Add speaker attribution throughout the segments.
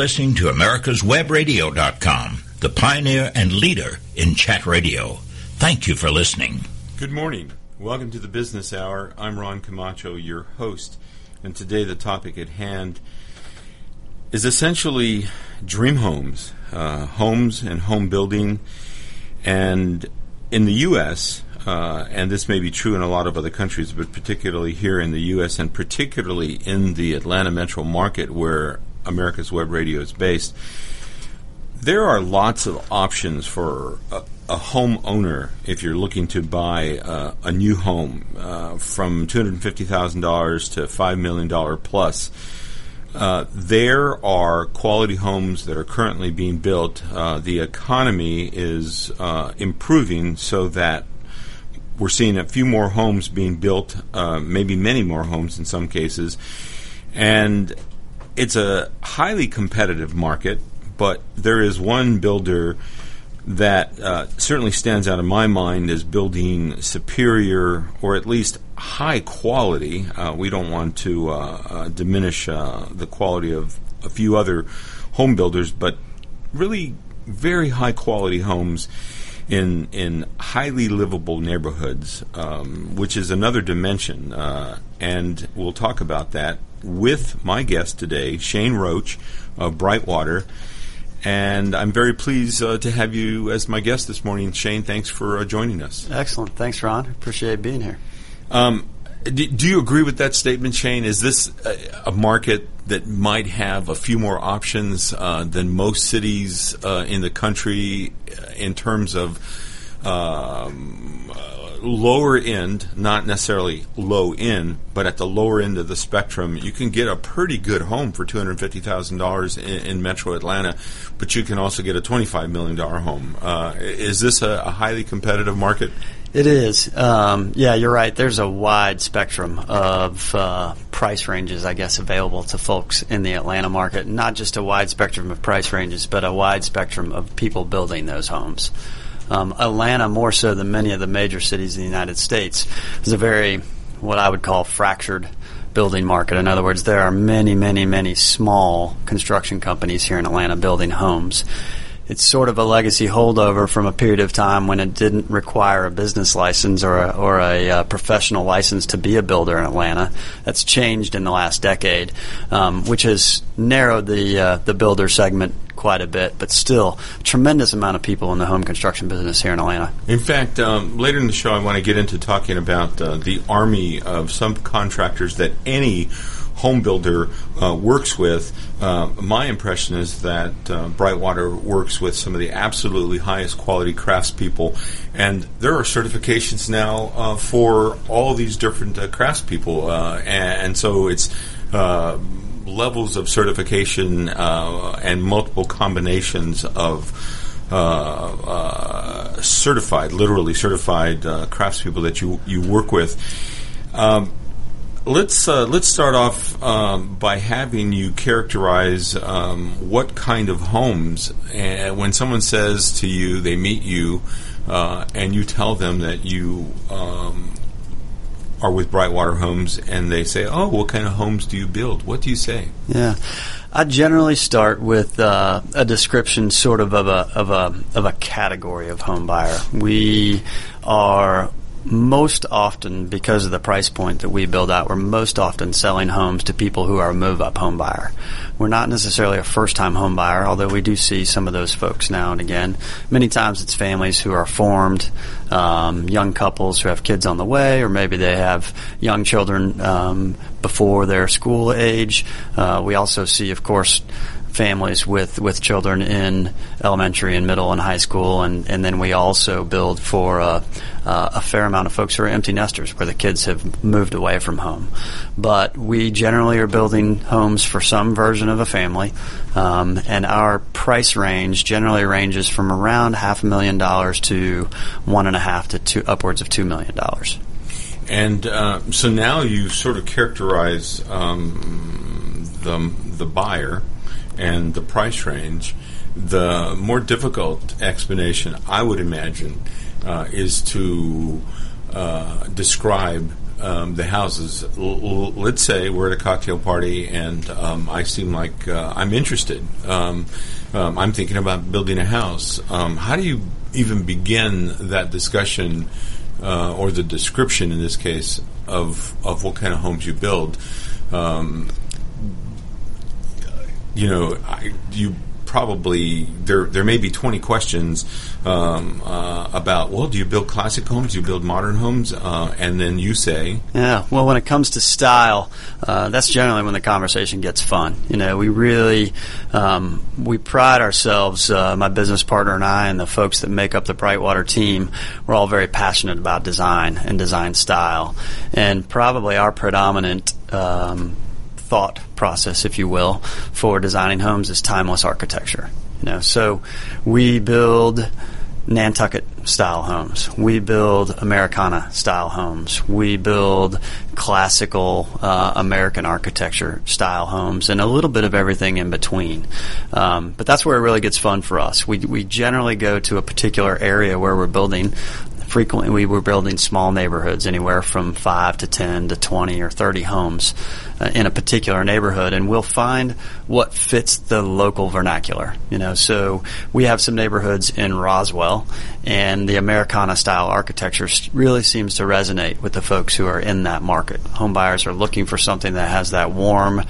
Speaker 1: Listening to America'sWebRadio.com, the pioneer and leader in chat radio. Thank you for listening.
Speaker 2: Good morning. Welcome to the Business Hour. I'm Ron Camacho, your host, and today the topic at hand is essentially dream homes, uh, homes and home building. And in the U.S., uh, and this may be true in a lot of other countries, but particularly here in the U.S. and particularly in the Atlanta metro market where America's Web Radio is based, there are lots of options for a, a homeowner if you're looking to buy uh, a new home uh, from $250,000 to $5 million plus. Uh, there are quality homes that are currently being built. Uh, the economy is uh, improving so that we're seeing a few more homes being built, uh, maybe many more homes in some cases. And it's a highly competitive market, but there is one builder that uh, certainly stands out in my mind as building superior or at least high quality. Uh, we don't want to uh, uh diminish uh, the quality of a few other home builders, but really very high quality homes in in highly livable neighborhoods, um, which is another dimension, uh, and we'll talk about that with my guest today, Shane Roach of Brightwater. And I'm very pleased uh, to have you as my guest this morning. Shane, thanks for uh, joining us.
Speaker 3: Excellent. Thanks, Ron. Appreciate being here.
Speaker 2: Um, do, do, you agree with that statement, Shane? Is this a, a market that might have a few more options uh, than most cities uh, in the country uh, in terms of um, lower end, not necessarily low end, but at the lower end of the spectrum, you can get a pretty good home for two hundred fifty thousand dollars in Metro Atlanta, but you can also get a twenty five million dollar home. Uh, is this a, a, highly competitive market?
Speaker 3: It is. Um, yeah, you're right. There's a wide spectrum of uh, price ranges, I guess, available to folks in the Atlanta market. Not just a wide spectrum of price ranges, but a wide spectrum of people building those homes. Um, Atlanta, more so than many of the major cities in the United States, is a very what I would call fractured building market. In other words, there are many, many, many small construction companies here in Atlanta building homes. It's sort of a legacy holdover from a period of time when it didn't require a business license or a, or a uh, professional license to be a builder in Atlanta. That's changed in the last decade, um, which has narrowed the uh, the builder segment quite a bit, but still, a tremendous amount of people in the home construction business here in Atlanta.
Speaker 2: In fact, um, later in the show, I want to get into talking about uh, the army of subcontractors that any home builder uh, works with. Uh, my impression is that uh, Brightwater works with some of the absolutely highest quality craftspeople, and there are certifications now uh, for all these different uh, craftspeople, uh, and, and, so it's levels of certification and multiple combinations of uh, uh, certified, literally certified uh, craftspeople that you you work with. Um, let's uh, let's start off um, by having you characterize um, what kind of homes. And when someone says to you, they meet you, uh, and you tell them that you um, are with Brightwater Homes and they say, "Oh, what kind of homes do you build?" What do you say?
Speaker 3: Yeah. I generally start with uh, a description, sort of of a of a of a category of home buyer. We are most often, because of the price point that we build out, we're most often selling homes to people who are a move up home buyer. We're not necessarily a first time home buyer, although we do see some of those folks now and again. Many times it's families who are formed, um, young couples who have kids on the way, or maybe they have young children um, before their school age. Uh, we also see, of course, families with, with children in elementary and middle and high school, and, and then we also build for uh, uh, a fair amount of folks who are empty nesters, where the kids have moved away from home. But we generally are building homes for some version of a family, um, and our price range generally ranges from around half a million dollars to one and a half to two, upwards of two million dollars.
Speaker 2: And uh, so now you sort of characterize um, the the buyer and the price range, the more difficult explanation, I would imagine, uh, is to uh, describe um, the houses. L- l- let's say we're at a cocktail party and um, I seem like uh, I'm interested. Um, um, I'm thinking about building a house. Um, how do you even begin that discussion uh, or the description in this case of of what kind of homes you build? You know, I, you probably there there may be 20 questions um, uh, about well do you build classic homes? Do you build modern homes? Uh, and then you say
Speaker 3: yeah well when it comes to style uh, that's generally when the conversation gets fun. You know we really um, we pride ourselves uh, my business partner and I and the folks that make up the Brightwater team we're all very passionate about design and design style. And probably our predominant um, thought process, if you will, for designing homes is timeless architecture. You know, so we build Nantucket style homes. We build Americana style homes. We build classical uh, American architecture style homes and a little bit of everything in between. Um, but that's where it really gets fun for us. We, we generally go to a particular area where we're building frequently we were building small neighborhoods, anywhere from five to ten to twenty or thirty homes in a particular neighborhood, and we'll find what fits the local vernacular. You know, so we have some neighborhoods in Roswell, and the Americana style architecture really seems to resonate with the folks who are in that market. Home buyers are looking for something that has that warm,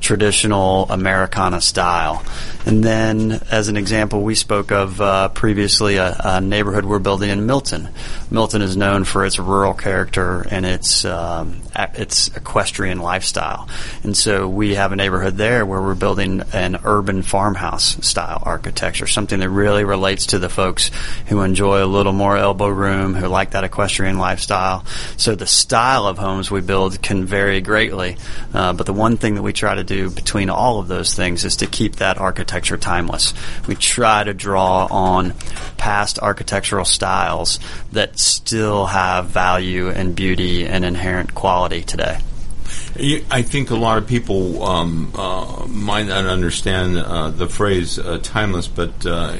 Speaker 3: traditional Americana style. And then, as an example, we spoke of uh, previously a, a neighborhood we're building in Milton. Milton is known for its rural character and its um, its equestrian lifestyle, and so we have a neighborhood there where we're building an urban farmhouse style architecture, something that really relates to the folks who enjoy a little more elbow room, who like that equestrian lifestyle. So the style of homes we build can vary greatly, uh, but the one thing that we try to do between all of those things is to keep that architecture timeless. We try to draw on past architectural styles that still have value and beauty and inherent quality today.
Speaker 2: I think a lot of people um, uh, might not understand uh, the phrase uh, timeless, but uh,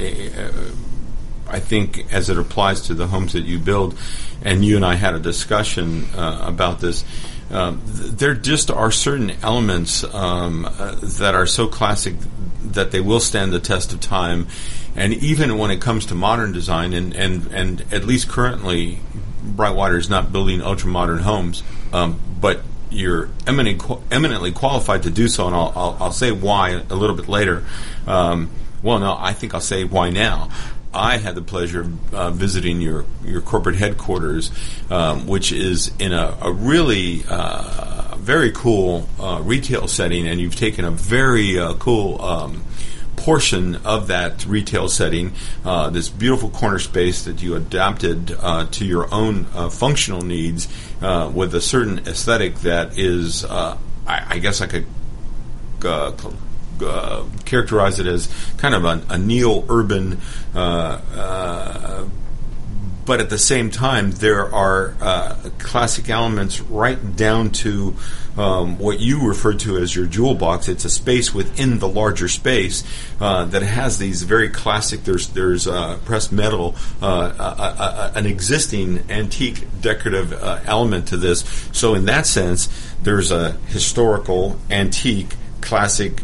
Speaker 2: I think as it applies to the homes that you build, and you and I had a discussion uh, about this. Um, there just are certain elements um, uh, that are so classic that they will stand the test of time, and even when it comes to modern design, and and, and at least currently, Brightwater is not building ultra modern homes, um, but you're eminent, eminently qualified to do so, and I'll, I'll, I'll say why a little bit later. Um, well, no, I think I'll say why now. I had the pleasure of uh, visiting your, your corporate headquarters, um, which is in a, a really uh, very cool uh, retail setting, and you've taken a very uh, cool um, portion of that retail setting, uh, this beautiful corner space that you adapted uh, to your own uh, functional needs uh, with a certain aesthetic that is, uh, I, I, guess I could characterize it as kind of a, a neo-urban but at the same time, there are uh, classic elements right down to um, what you refer to as your jewel box. It's a space within the larger space uh, that has these very classic. There's there's uh, pressed metal, uh, an existing antique decorative uh, element to this. So in that sense, there's a historical, antique, classic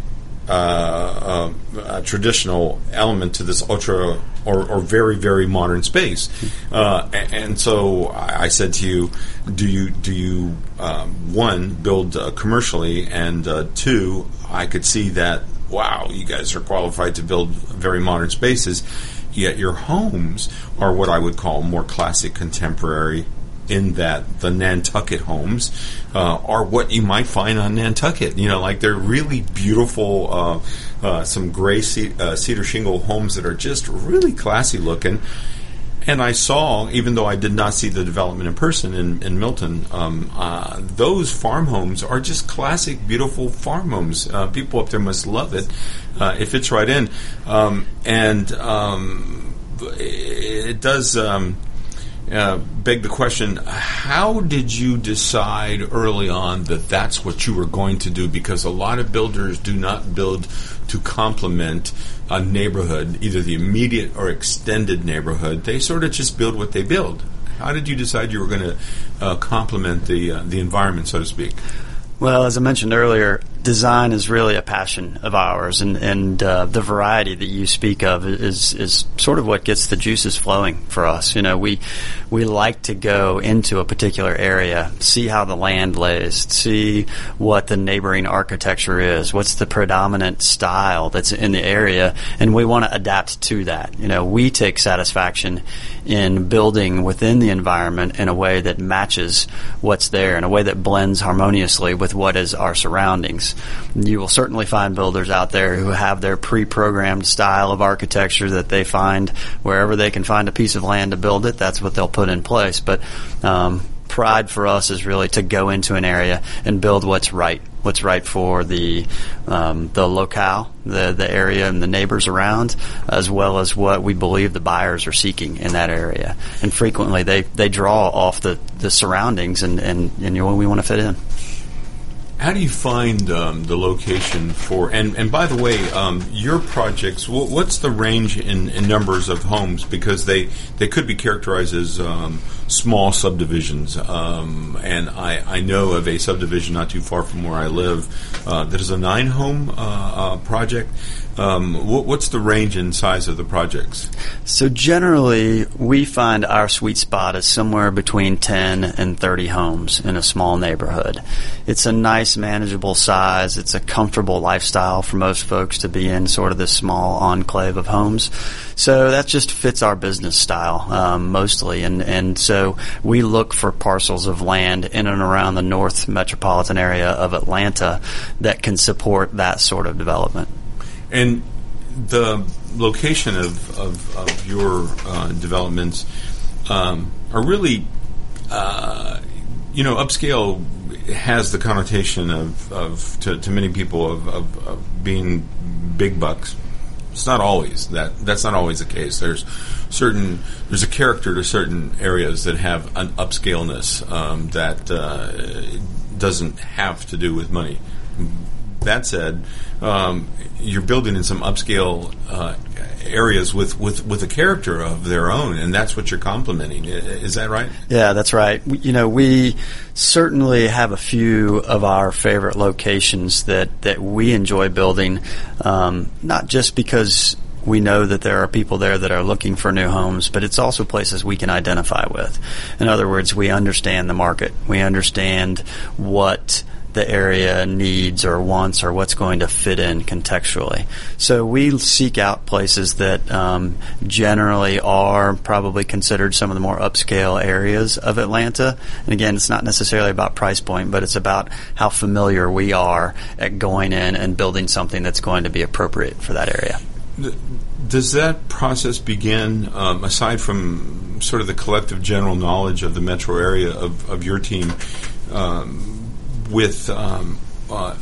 Speaker 2: uh, uh, traditional element to this ultra or, or very very modern space. Uh, and, so I, I, said to you, do you do you um, one build uh, commercially, and uh, two, I could see that wow, you guys are qualified to build very modern spaces. Yet your homes are what I would call more classic contemporary in that the Nantucket homes uh, are what you might find on Nantucket. You know, like they're really beautiful, uh, uh, some gray ce- uh, cedar shingle homes that are just really classy looking. And I saw, even though I did not see the development in person in, in Milton, um, uh, those farm homes are just classic, beautiful farm homes. Uh, people up there must love it. it fits right in. Um, and um, it does. Um, uh, beg the question how did you decide early on that that's what you were going to do? Because a lot of builders do not build to complement a neighborhood, either the immediate or extended neighborhood. They sort of just build what they build. How did you decide you were going to uh, complement the uh, the environment, so to speak?
Speaker 3: Well, as I mentioned earlier, design is really a passion of ours, and and uh, the variety that you speak of is is sort of what gets the juices flowing for us. You know, we we like to go into a particular area, see how the land lays, see what the neighboring architecture is, what's the predominant style that's in the area, and we want to adapt to that. You know, we take satisfaction in building within the environment in a way that matches what's there, in a way that blends harmoniously with what is our surroundings. You will certainly find builders out there who have their pre-programmed style of architecture that they find wherever they can find a piece of land to build it. That's what they'll put in place. But um, pride for us is really to go into an area and build what's right, what's right for the um, the locale, the the area, and the neighbors around, as well as what we believe the buyers are seeking in that area. And frequently, they they draw off the the surroundings and and and you know, we want to fit in.
Speaker 2: How do you find um, the location for? And and by the way, um, your projects. what's the range in, in, numbers of homes? Because they they could be characterized as um, small subdivisions. Um, and I I know of a subdivision not too far from where I live uh, that is a nine home uh, uh, project. Um, what, what's the range and size of the projects?
Speaker 3: So generally, we find our sweet spot is somewhere between 10 and 30 homes in a small neighborhood. It's a nice, manageable size. It's a comfortable lifestyle for most folks to be in sort of this small enclave of homes. So that just fits our business style um, mostly, and and so we look for parcels of land in and around the north metropolitan area of Atlanta that can support that sort of development.
Speaker 2: And the location of, of, of your uh, developments um, are really, uh, you know, upscale has the connotation of, of to, to many people of, of, of, being big bucks. It's not always that. That's not always the case. There's certain there's a character to certain areas that have an upscaleness um, that uh, doesn't have to do with money. That said, um, you're building in some upscale uh, areas with, with, with a character of their own, and that's what you're complementing. Is that right?
Speaker 3: Yeah, that's right. You know, we certainly have a few of our favorite locations that, that we enjoy building, um, not just because we know that there are people there that are looking for new homes, but it's also places we can identify with. In other words, we understand the market. We understand what the area needs or wants or what's going to fit in contextually. So we seek out places that um, generally are probably considered some of the more upscale areas of Atlanta. And again, it's not necessarily about price point, but it's about how familiar we are at going in and building something that's going to be appropriate for that area.
Speaker 2: Does that process begin, um, aside from sort of the collective general knowledge of the metro area of, of your team? Um, with um, uh,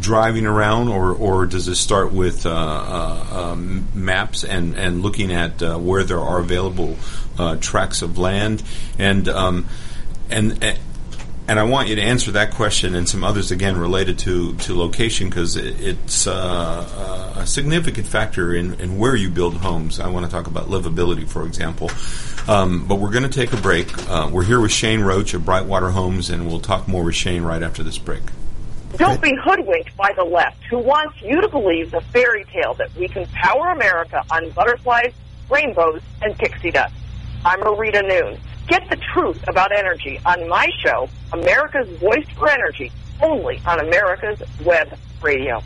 Speaker 2: driving around, or, or does it start with uh, uh, um, maps and, and looking at uh, where there are available uh, tracts of land? And um, and and I want you to answer that question and some others again related to, to location because it, it's uh, a significant factor in, in where you build homes. I want to talk about livability, for example. Um, but we're going to take a break. Uh, we're here with Shane Roach of Brightwater Homes, and we'll talk more with Shane right after this break.
Speaker 4: Don't be hoodwinked by the left, who wants you to believe the fairy tale that we can power America on butterflies, rainbows, and pixie dust. I'm Marita Noon. Get the truth about energy on my show, America's Voice for Energy, only on America's Web Radio.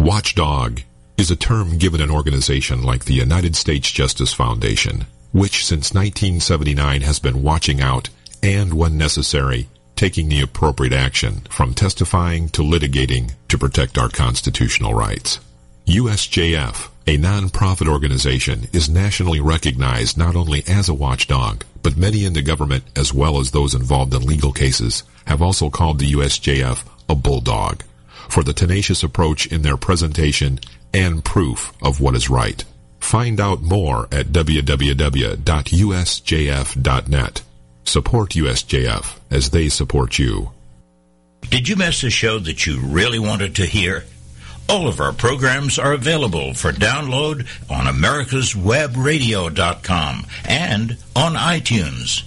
Speaker 5: Watchdog is a term given an organization like the United States Justice Foundation, which since 1979 has been watching out and, when necessary, taking the appropriate action from testifying to litigating to protect our constitutional rights. USJF, a non-profit organization, is nationally recognized not only as a watchdog, but many in the government, as well as those involved in legal cases, have also called the USJF a bulldog for the tenacious approach in their presentation and proof of what is right. Find out more at www.usjf.net. Support USJF as they support you.
Speaker 1: Did you miss a show that you really wanted to hear? All of our programs are available for download on americaswebradio.com and on iTunes.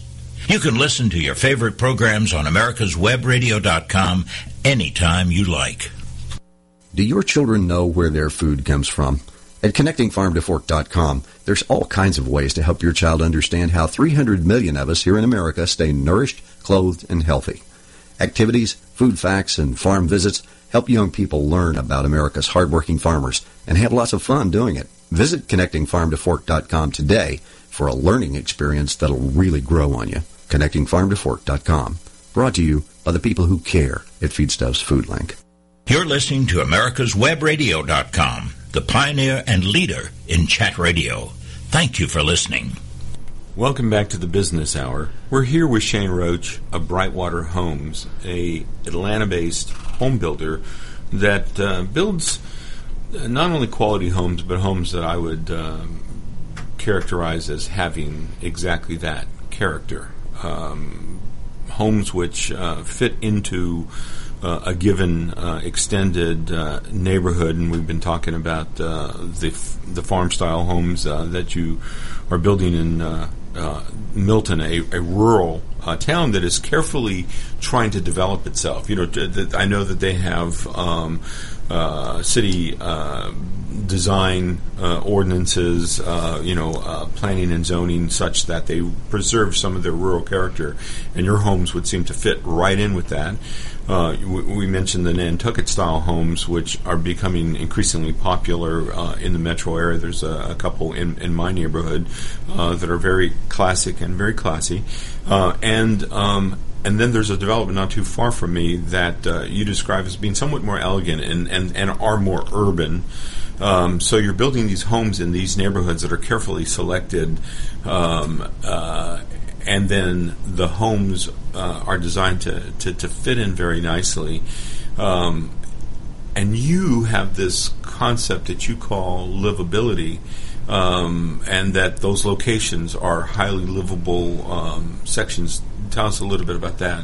Speaker 1: You can listen to your favorite programs on americaswebradio.com anytime you like.
Speaker 6: Do your children know where their food comes from? At connectingfarmtofork.com, there's all kinds of ways to help your child understand how 300 million of us here in America stay nourished, clothed, and healthy. Activities, food facts, and farm visits help young people learn about America's hardworking farmers and have lots of fun doing it. Visit connectingfarmtofork.com today for a learning experience that'll really grow on you. Connectingfarmtofork.com. Brought to you by the people who care at Feedstuffs Food Link.
Speaker 1: You're listening to americaswebradio.com, the pioneer and leader in chat radio. Thank you for listening.
Speaker 2: Welcome back to the Business Hour. We're here with Shane Roach of Brightwater Homes, a Atlanta-based home builder that uh, builds not only quality homes, but homes that I would um, characterize as having exactly that character. Um, homes which uh, fit into uh, a given uh, extended uh, neighborhood, and we've been talking about uh, the f- the farm style homes uh, that you are building in uh, Milton, a, a rural town that is carefully trying to develop itself. You know, th- I know that they have. Um, city design uh, ordinances, uh, you know, uh, planning and zoning, such that they preserve some of their rural character, and your homes would seem to fit right in with that. Uh, we, mentioned the Nantucket style homes, which are becoming increasingly popular uh, in the metro area. There's a, a couple in, in, my neighborhood uh, that are very classic and very classy, and um, and then there's a development not too far from me that uh, you describe as being somewhat more elegant and, and, and are more urban. Um, so you're building these homes in these neighborhoods that are carefully selected, um, uh, and then the homes uh, are designed to, to, to, fit in very nicely. Um, and you have this concept that you call livability. Um, and that those locations are highly livable um, sections. Tell us a little bit about that.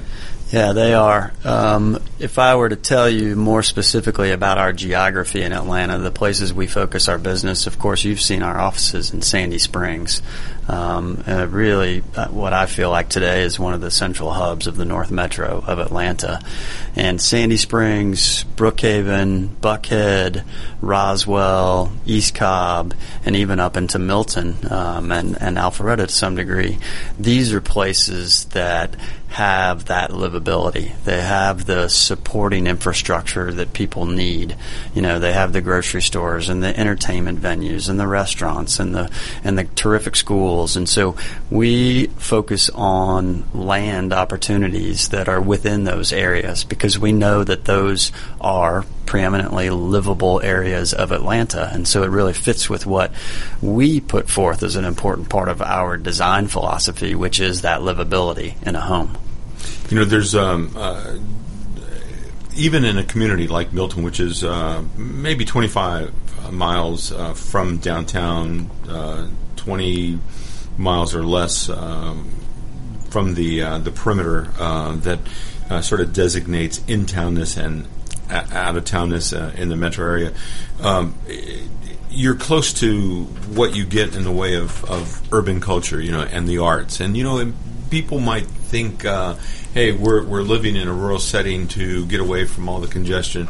Speaker 3: Yeah, they are. Um, if I were to tell you more specifically about our geography in Atlanta, the places we focus our business, of course, you've seen our offices in Sandy Springs. Um, and really, uh, what I feel like today is one of the central hubs of the North Metro of Atlanta. And Sandy Springs, Brookhaven, Buckhead, Roswell, East Cobb, and even up into Milton um, and, and Alpharetta to some degree, these are places that have that livability. They have the supporting infrastructure that people need. You know, they have the grocery stores and the entertainment venues and the restaurants and the and the terrific schools. And so we focus on land opportunities that are within those areas because we know that those are preeminently livable areas of Atlanta. And so it really fits with what we put forth as an important part of our design philosophy, which is that livability in a home.
Speaker 2: You know, there's um, uh, even in a community like Milton, which is uh, maybe 25 miles uh, from downtown, uh, 20 miles or less um, from the uh, the perimeter uh, that sort of designates in townness and out of townness in the metro area. Um, you're close to what you get in the way of, of urban culture, you know, and the arts, and you know, people might think, uh, hey, we're, we're living in a rural setting to get away from all the congestion.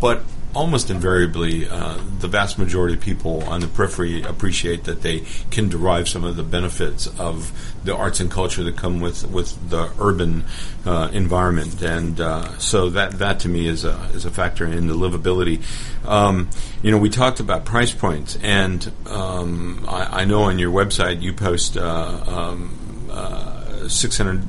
Speaker 2: But almost invariably, uh, the vast majority of people on the periphery appreciate that they can derive some of the benefits of the arts and culture that come with, with the urban uh, environment, and uh, so that that to me is a is a factor in the livability. Um, you know, we talked about price points, and um, I, I, know on your website you post. Uh, um, uh, 600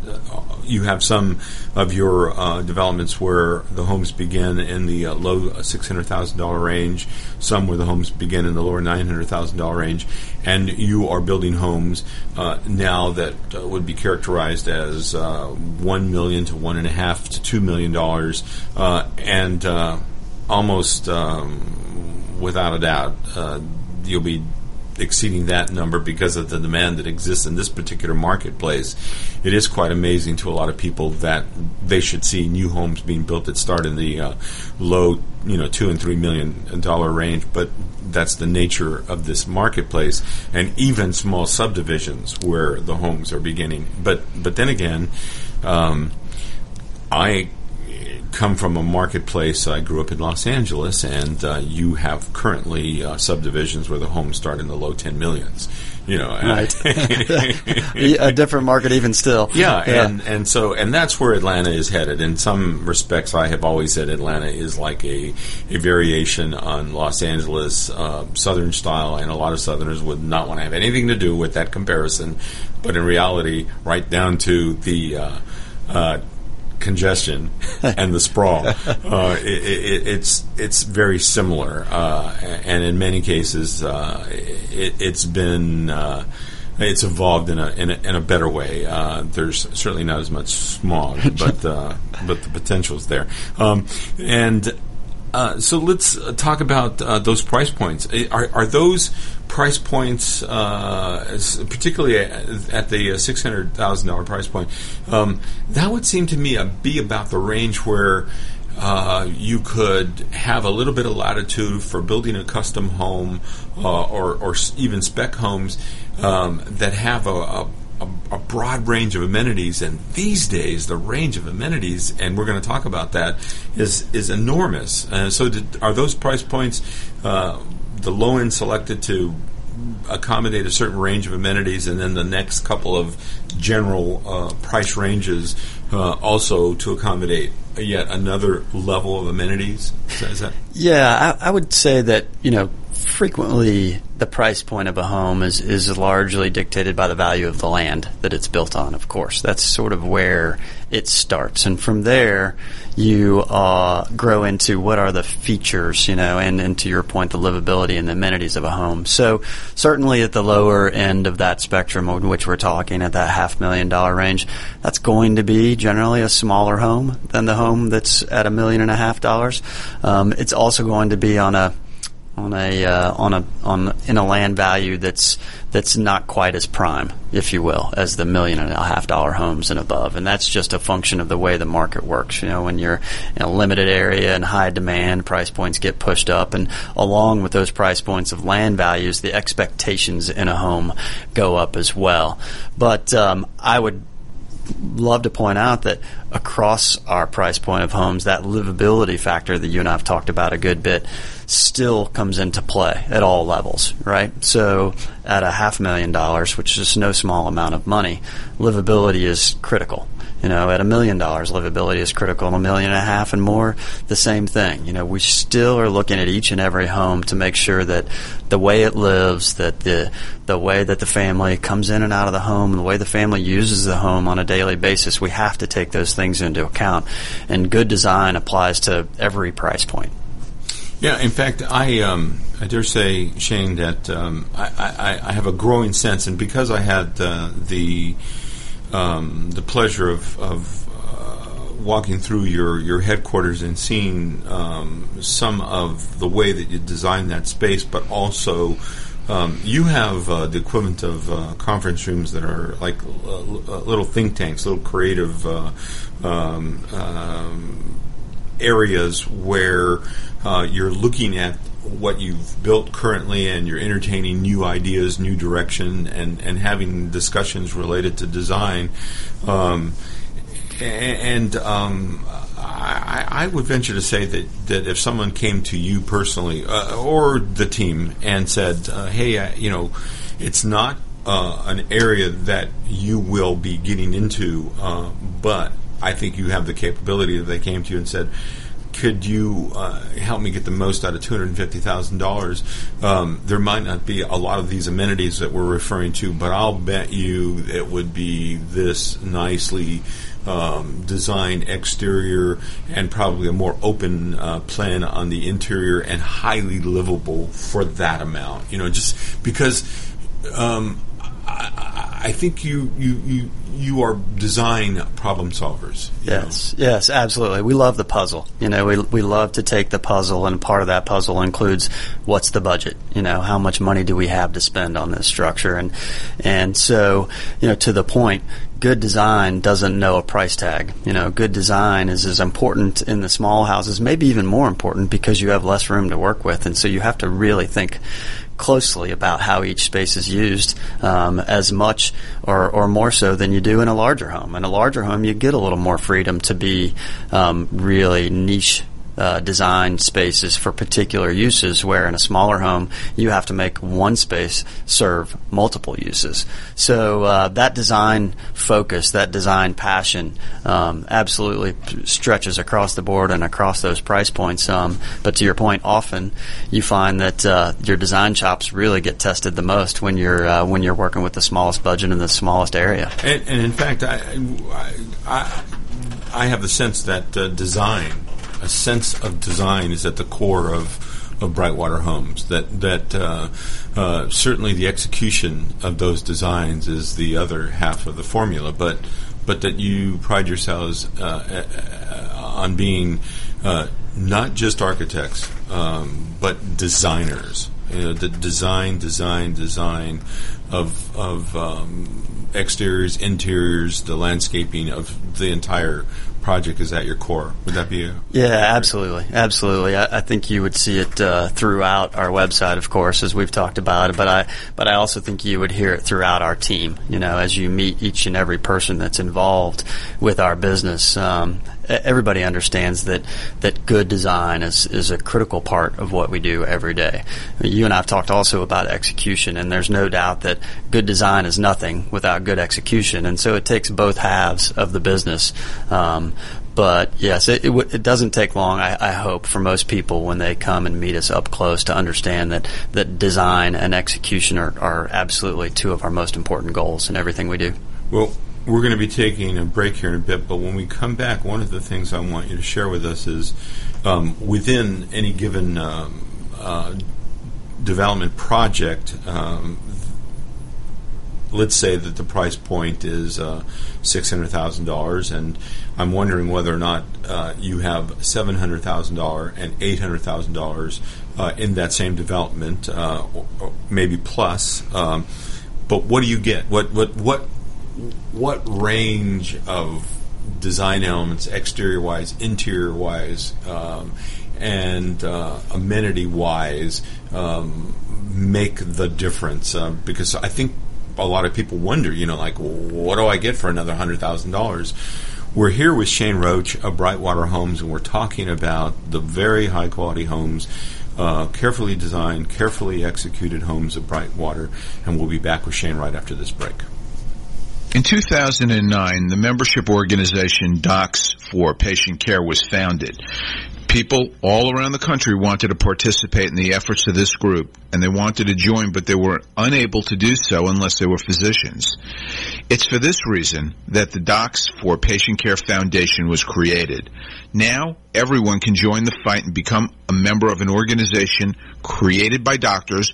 Speaker 2: you have some of your uh, developments where the homes begin in the uh, low $600,000 range, some where the homes begin in the lower $900,000 range, and you are building homes uh, now that uh, would be characterized as uh, 1 million to $1.5 to $2 million, uh, and almost um, without a doubt, you'll be exceeding that number because of the demand that exists in this particular marketplace. It is quite amazing to a lot of people that they should see new homes being built that start in the uh, low, you know, two and three million dollar range. But that's the nature of this marketplace, and even small subdivisions where the homes are beginning. But but then again, um, I come from a marketplace. I grew up in Los Angeles, and uh, you have currently uh, subdivisions where the homes start in the low ten millions. You know,
Speaker 3: right? a different market, even still.
Speaker 2: Yeah, yeah, and and so and that's where Atlanta is headed. In some respects, I have always said Atlanta is like a a variation on Los Angeles, uh, Southern style, and a lot of Southerners would not want to have anything to do with that comparison. But in reality, right down to the uh, uh, congestion and the sprawl. Uh, it, it, it's it's very similar, uh, and in many cases, uh, it, has been. Uh, it's evolved in a, in a, in a better way. Uh, there's certainly not as much smog, but uh, but the potential is there. Um, and uh, so let's uh, talk about uh, those price points. Are, are those price points, uh, particularly at, the six hundred thousand dollar price point? Um, that would seem to me to be about the range where. Uh, you could have a little bit of latitude for building a custom home or, or even spec homes um, that have a, a a, a, broad range of amenities, and these days the range of amenities, and we're going to talk about that, is is enormous. Uh, so, did, are those price points uh, the low end selected to accommodate a certain range of amenities, and then the next couple of general uh, price ranges uh, also to accommodate yet another level of amenities? Is that, is that?
Speaker 3: Yeah, I, I would say that you know frequently the price point of a home is, is largely dictated by the value of the land that it's built on, of course. That's sort of where it starts. And from there, you uh, grow into what are the features, you know, and, and to your point, the livability and the amenities of a home. So certainly at the lower end of that spectrum on which we're talking, at that half million dollar range, that's going to be generally a smaller home than the home that's at a million and a half dollars. Um, it's also going to be on a on a uh, on a on in a land value that's that's not quite as prime, if you will, as the million and a half dollar homes and above. And that's just a function of the way the market works. You know, when you're in a limited area and high demand, price points get pushed up, and along with those price points of land values, the expectations in a home go up as well. But um, I would love to point out that across our price point of homes, that livability factor that you and I have talked about a good bit still comes into play at all levels, right? So at a half million dollars, which is no small amount of money, livability is critical. You know, at a million dollars, livability is critical. And a million and a half and more, the same thing. You know, we still are looking at each and every home to make sure that the way it lives, that the the way that the family comes in and out of the home, the way the family uses the home on a daily basis, we have to take those things into account. And good design applies to every price point.
Speaker 2: Yeah, in fact, I um, I dare say, Shane, that um, I, I, I, have a growing sense, and because I had uh, the um, the pleasure of, of uh, walking through your, your headquarters and seeing um, some of the way that you design that space, but also um, you have uh, the equivalent of uh, conference rooms that are like uh, little think tanks, little creative uh, um, um, areas where uh, you're looking at what you've built currently and you're entertaining new ideas, new direction, and, and having discussions related to design. Um, and um, I, I, would venture to say that, that if someone came to you personally uh, or the team and said, uh, hey, uh, you know, it's not uh, an area that you will be getting into, uh, but I think you have the capability that they came to you and said, could you uh, help me get the most out of two hundred and fifty thousand um, dollars? There might not be a lot of these amenities that we're referring to, but I'll bet you it would be this nicely um, designed exterior and probably a more open uh, plan on the interior and highly livable for that amount. You know, just because um, I, I think you you you you are design problem solvers. you know.
Speaker 3: Yes, yes, absolutely. We love the puzzle. You know, we we love to take the puzzle, and part of that puzzle includes what's the budget. You know, how much money do we have to spend on this structure, and and so you know, to the point, good design doesn't know a price tag. You know, good design is as important in the small houses, maybe even more important because you have less room to work with, and so you have to really think closely about how each space is used um, as much or, or more so than you do in a larger home. In a larger home, you get a little more freedom to be um, really niche. Uh, design spaces for particular uses, where in a smaller home you have to make one space serve multiple uses. So uh, that design focus, that design passion, um, absolutely stretches across the board and across those price points. Um, but to your point, often you find that uh, your design chops really get tested the most when you're uh, when you're working with the smallest budget in the smallest area.
Speaker 2: And, and in fact, I, I, I, I have the sense that uh, design, a sense of design, is at the core of of Brightwater Homes. That that uh, uh, certainly the execution of those designs is the other half of the formula, but but that you pride yourselves uh, uh, on being uh, not just architects, um, but designers. You know, the design, design, design of of um, exteriors, interiors, the landscaping of the entire project is at your core. Would that be a
Speaker 3: Yeah, absolutely, absolutely. I, I think you would see it uh, throughout our website, of course, as we've talked about. But I, but I also think you would hear it throughout our team. You know, as you meet each and every person that's involved with our business. Um, Everybody understands that, that good design is, is a critical part of what we do every day. You and I have talked also about execution, and there's no doubt that good design is nothing without good execution. And so it takes both halves of the business. Um, but yes, it, it, w- it doesn't take long, I, I hope, for most people when they come and meet us up close to understand that, that design and execution are, are absolutely two of our most important goals in everything we do.
Speaker 2: Well, we're going to be taking a break here in a bit, but when we come back, one of the things I want you to share with us is um, within any given um, uh, development project, um, let's say that the price point is uh, $600,000, and I'm wondering whether or not uh, you have $700,000 and $800,000 uh, in that same development, uh, or, or maybe plus. Um, but what do you get? What what what what range of design elements, exterior wise, interior wise, um, and uh, amenity wise, um, make the difference? Uh, because I think a lot of people wonder, you know, like, what do I get for another hundred thousand dollars? We're here with Shane Roach of Brightwater Homes, and we're talking about the very high quality homes. Uh, carefully designed, carefully executed homes of Brightwater, and we'll be back with Shane right after this break.
Speaker 7: In 2009, the membership organization Docs for Patient Care was founded. People all around the country wanted to participate in the efforts of this group, and they wanted to join, but they were unable to do so unless they were physicians. It's for this reason that the Docs for Patient Care Foundation was created. Now, everyone can join the fight and become a member of an organization created by doctors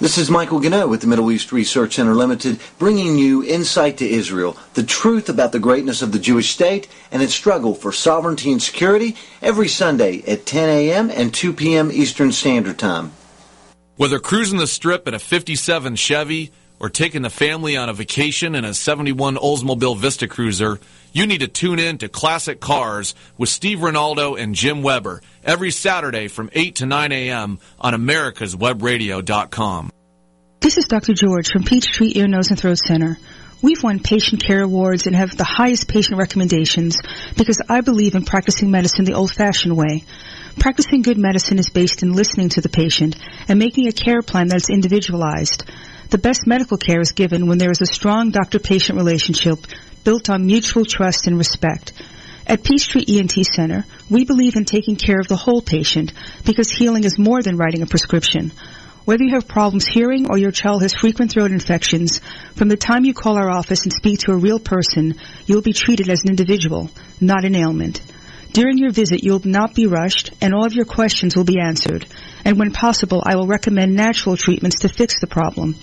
Speaker 8: This is Michael Gannett with the Middle East Research Center Limited, bringing you insight to Israel, the truth about the greatness of the Jewish state and its struggle for sovereignty and security every Sunday at 10 a.m. and 2 p.m. Eastern Standard Time.
Speaker 9: Whether cruising the strip in a 57 Chevy or taking the family on a vacation in a 71 Oldsmobile Vista Cruiser, you need to tune in to Classic Cars with Steve Ronaldo and Jim Weber every Saturday from 8 to 9 a.m. on americaswebradio.com.
Speaker 10: This is Dr. George from Peachtree Ear, Nose, and Throat Center. We've won patient care awards and have the highest patient recommendations because I believe in practicing medicine the old-fashioned way. Practicing good medicine is based in listening to the patient and making a care plan that's individualized. The best medical care is given when there is a strong doctor-patient relationship built on mutual trust and respect. At Peachtree ENT Center, we believe in taking care of the whole patient because healing is more than writing a prescription. Whether you have problems hearing or your child has frequent throat infections, from the time you call our office and speak to a real person, you'll be treated as an individual, not an ailment. During your visit, you'll not be rushed, and all of your questions will be answered. And when possible, I will recommend natural treatments to fix the problem.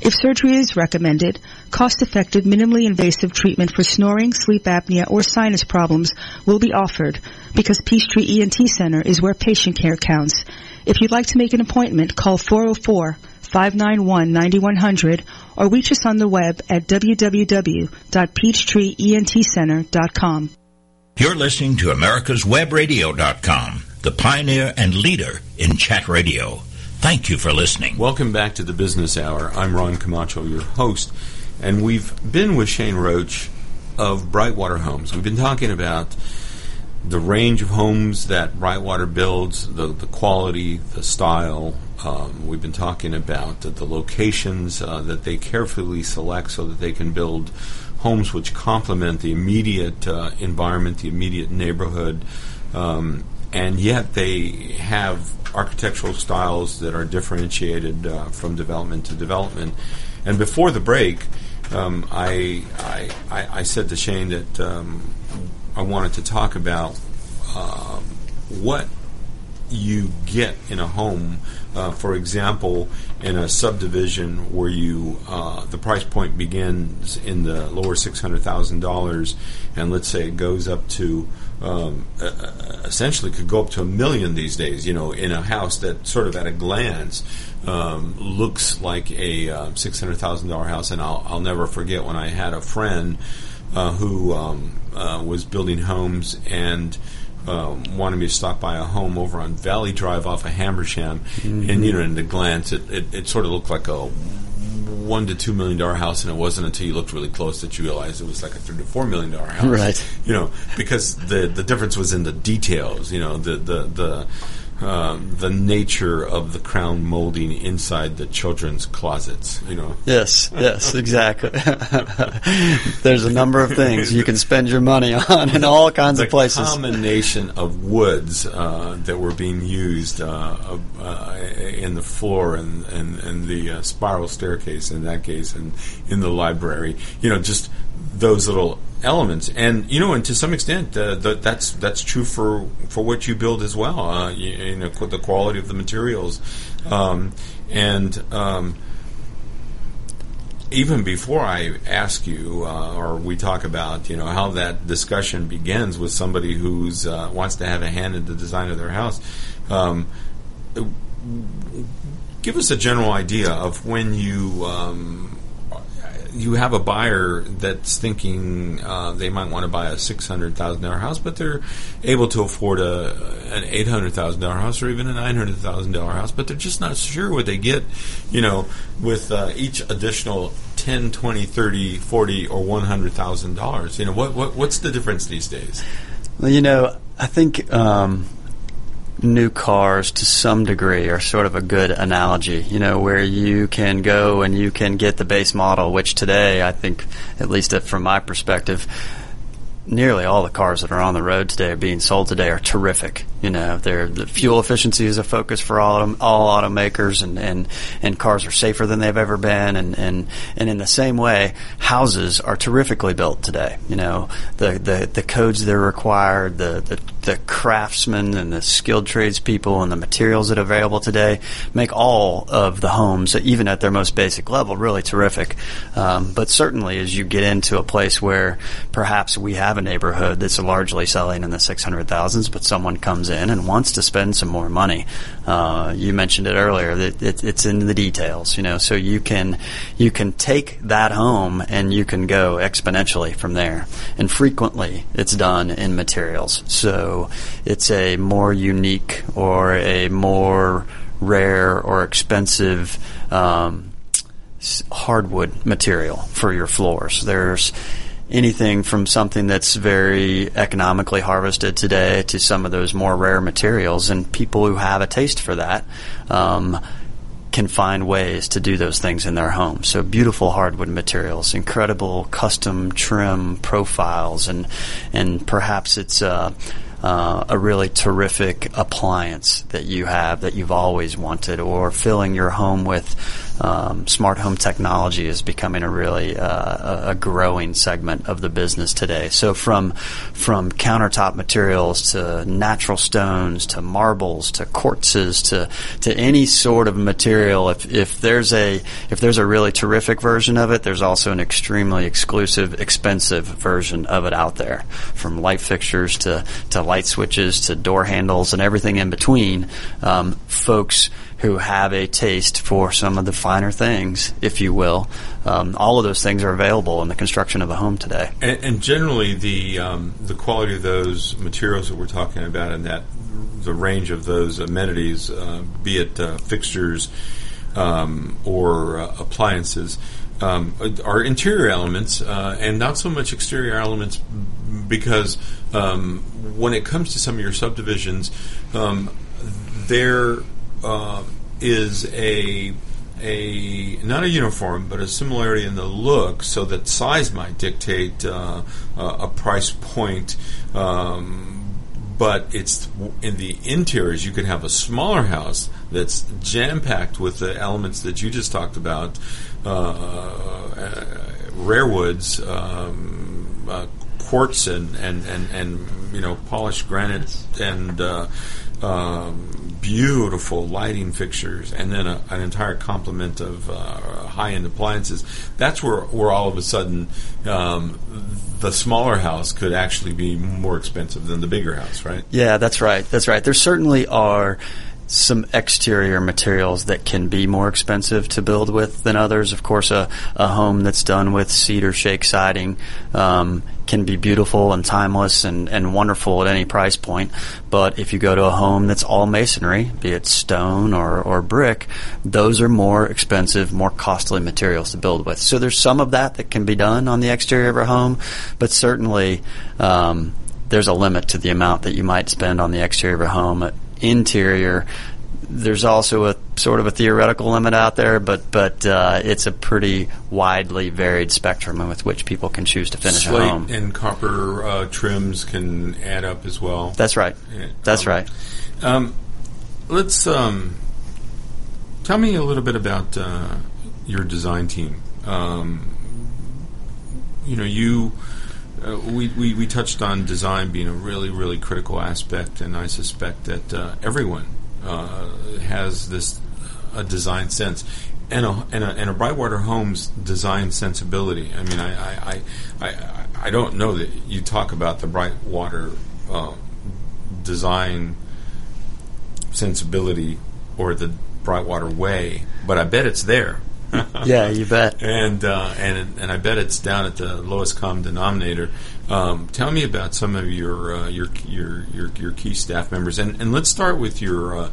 Speaker 10: If surgery is recommended, cost-effective, minimally invasive treatment for snoring, sleep apnea, or sinus problems will be offered because Peachtree ENT Center is where patient care counts. If you'd like to make an appointment, call 404 591-9100 or reach us on the web at www.peachtreeentcenter.com.
Speaker 1: You're listening to America'sWebRadio.com, the pioneer and leader in chat radio. Thank you for listening.
Speaker 2: Welcome back to the Business Hour. I'm Ron Camacho, your host, and we've been with Shane Roach of Brightwater Homes. We've been talking about the range of homes that Brightwater builds, the, the quality, the style. Um, we've been talking about the, the locations uh, that they carefully select so that they can build homes which complement the immediate uh, environment, the immediate neighborhood, um, and yet they have architectural styles that are differentiated uh, from development to development. And before the break, um, I, I, I, said to Shane that um, I wanted to talk about uh, what you get in a home. Uh, for example, in a subdivision where you uh, the price point begins in the lower six hundred thousand dollars, and let's say it goes up to um, uh, essentially could go up to a million these days. You know, in a house that sort of at a glance um, looks like a uh, six hundred thousand dollar house. And I'll I'll never forget when I had a friend uh, who um, uh, was building homes and um, wanted me to stop by a home over on Valley Drive off of Habersham, mm-hmm. and you know, in the glance, it, it, it, sort of looked like a one to two million dollar house, and it wasn't until you looked really close that you realized it was like a three to four million dollar house.
Speaker 3: Right.
Speaker 2: You know, because the the difference was in the details. You know, the the the um, the nature of the crown molding inside the children's closets. You know.
Speaker 3: Yes. Yes. Exactly. There's a number of things you can spend your money on in all kinds
Speaker 2: the
Speaker 3: of places.
Speaker 2: The combination of woods uh, that were being used uh, uh, in the floor and and, and the uh, spiral staircase in that case, and in the library. You know, just those little elements, and you know, and to some extent, uh, the, that's that's true for for what you build as well. Uh, you, you, know, the quality of the materials, um, and um, even before I ask you, uh, or we talk about, you know, how that discussion begins with somebody who's uh, wants to have a hand in the design of their house. Um, give us a general idea of when you um, you have a buyer that's thinking uh, they might want to buy a six hundred thousand dollar house, but they're able to afford a an eight hundred thousand dollar house or even a nine hundred thousand dollar house, but they're just not sure what they get, you know, with uh, each additional 10, 20, 30, 40, or one hundred thousand dollars. You know, what, what what's the difference these days?
Speaker 3: Well, you know, I think. Um, new cars to some degree are sort of a good analogy, you know, where you can go and you can get the base model, which today, I think, at least from my perspective, nearly all the cars that are on the road today are being sold today are terrific. You know, they're, the fuel efficiency is a focus for all all automakers, and, and, and cars are safer than they've ever been. And, and, and in the same way, houses are terrifically built today. You know, the, the, the codes that are required, the, the, the craftsmen and the skilled tradespeople and the materials that are available today make all of the homes, even at their most basic level, really terrific. Um, but certainly, as you get into a place where perhaps we have a neighborhood that's largely selling in the 600,000s, but someone comes in and wants to spend some more money. Uh, you mentioned it earlier that it, it's in the details, you know, so you can, you can take that home and you can go exponentially from there. And frequently it's done in materials. So it's a more unique or a more rare or expensive, um, hardwood material for your floors. There's anything from something that's very economically harvested today to some of those more rare materials. And people who have a taste for that um, can find ways to do those things in their home. So beautiful hardwood materials, incredible custom trim profiles, and and perhaps it's. Uh, uh, a really terrific appliance that you have that you've always wanted, or filling your home with um, smart home technology is becoming a really uh, a growing segment of the business today. So from from countertop materials to natural stones to marbles to quartzes to to any sort of material, if if there's a if there's a really terrific version of it, there's also an extremely exclusive, expensive version of it out there. From light fixtures to to light switches to door handles and everything in between, um, folks who have a taste for some of the finer things, if you will. Um, all of those things are available in the construction of a home today.
Speaker 2: And, and generally, the um, the quality of those materials that we're talking about, and that the range of those amenities, uh, be it uh, fixtures um, or uh, appliances. Um, are interior elements uh, and not so much exterior elements because um, when it comes to some of your subdivisions, um, there uh, is a a not a uniform, but a similarity in the look, so that size might dictate uh, a price point. Um, but it's in the interiors. You could have a smaller house that's jam packed with the elements that you just talked about, uh, uh, rare woods, um, uh, quartz, and, and, and, and you know polished granite and. Uh, um, beautiful lighting fixtures, and then a, an entire complement of uh, high-end appliances. That's where, where all of a sudden um, the smaller house could actually be more expensive than the bigger house, right?
Speaker 3: Yeah, that's right. That's right. There certainly are some exterior materials that can be more expensive to build with than others. Of course, a, a home that's done with cedar shake siding um, can be beautiful and timeless and, and wonderful at any price point. But if you go to a home that's all masonry, be it stone or, or brick, those are more expensive, more costly materials to build with. So there's some of that that can be done on the exterior of a home, but certainly um, there's a limit to the amount that you might spend on the exterior of a home interior. There's also a sort of a theoretical limit out there, but but uh, it's a pretty widely varied spectrum with which people can choose to finish
Speaker 2: Slate
Speaker 3: a home.
Speaker 2: and copper uh, trims can add up as well.
Speaker 3: That's right. That's
Speaker 2: um,
Speaker 3: right.
Speaker 2: Um, let's um, tell me a little bit about uh, your design team. Um, you know, you uh, we, we, touched on design being a really, really critical aspect, and I suspect that uh, everyone uh, has this a design sense and a, and a, and a Brightwater Homes design sensibility. I mean, I, I, I, I, I don't know that you talk about the Brightwater uh, design sensibility or the Brightwater way, but I bet it's there.
Speaker 3: yeah, you bet.
Speaker 2: And uh, and and I bet it's down at the lowest common denominator. Um, tell me about some of your uh, your, your your your key staff members, and and let's start with your.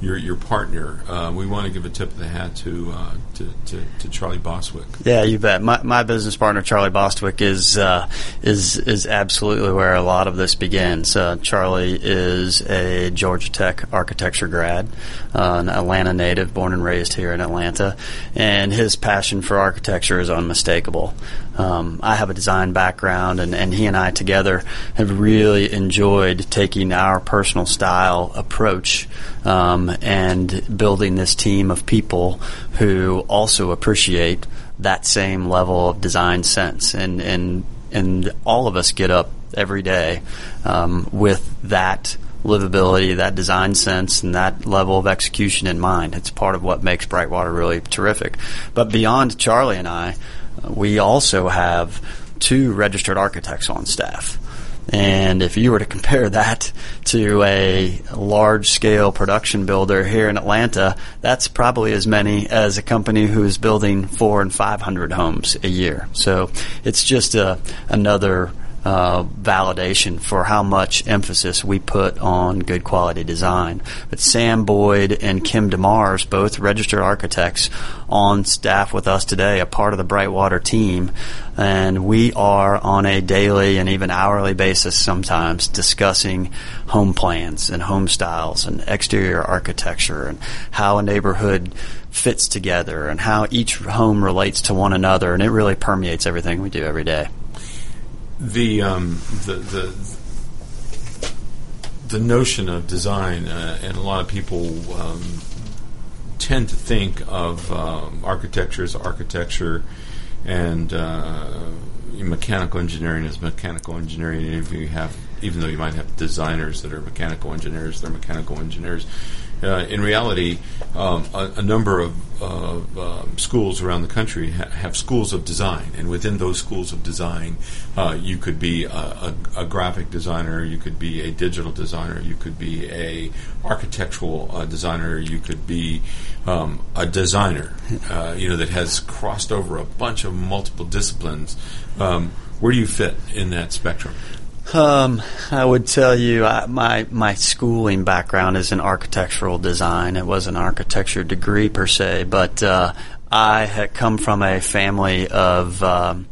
Speaker 2: Your your partner. Uh, we want to give a tip of the hat to, uh, to, to, to Charlie Bostwick.
Speaker 3: Yeah, you bet. My, my business partner Charlie Bostwick is uh, is is absolutely where a lot of this begins. Uh, Charlie is a Georgia Tech architecture grad, uh, an Atlanta native, born and raised here in Atlanta, and his passion for architecture is unmistakable. Um, I have a design background, and, and he and I together have really enjoyed taking our personal style approach um, and building this team of people who also appreciate that same level of design sense. And, and, and all of us get up every day um, with that livability, that design sense, and that level of execution in mind. It's part of what makes Brightwater really terrific. But beyond Charlie and I, we also have two registered architects on staff. And if you were to compare that to a large scale production builder here in Atlanta, that's probably as many as a company who is building four and 500 homes a year. So it's just a, another uh, validation for how much emphasis we put on good quality design. But Sam Boyd and Kim DeMars, both registered architects on staff with us today, a part of the Brightwater team, and we are on a daily and even hourly basis sometimes discussing home plans and home styles and exterior architecture and how a neighborhood fits together and how each home relates to one another, and it really permeates everything we do every day
Speaker 2: the um, the the the notion of design, uh, and a lot of people um, tend to think of um, architecture as architecture, and uh, mechanical engineering as mechanical engineering. And if you have, even though you might have designers that are mechanical engineers, they're mechanical engineers uh, in reality, um, a, a, number of, um, schools around the country ha- have schools of design, and within those schools of design, uh, you could be a, a, a, graphic designer, you could be a digital designer, you could be a architectural uh, designer, you could be um, a designer, uh, you know, that has crossed over a bunch of multiple disciplines. Um, where do you fit in that spectrum?
Speaker 3: Um, I would tell you I, my my schooling background is in architectural design. It was an architecture degree per se, but uh, I had come from a family of um,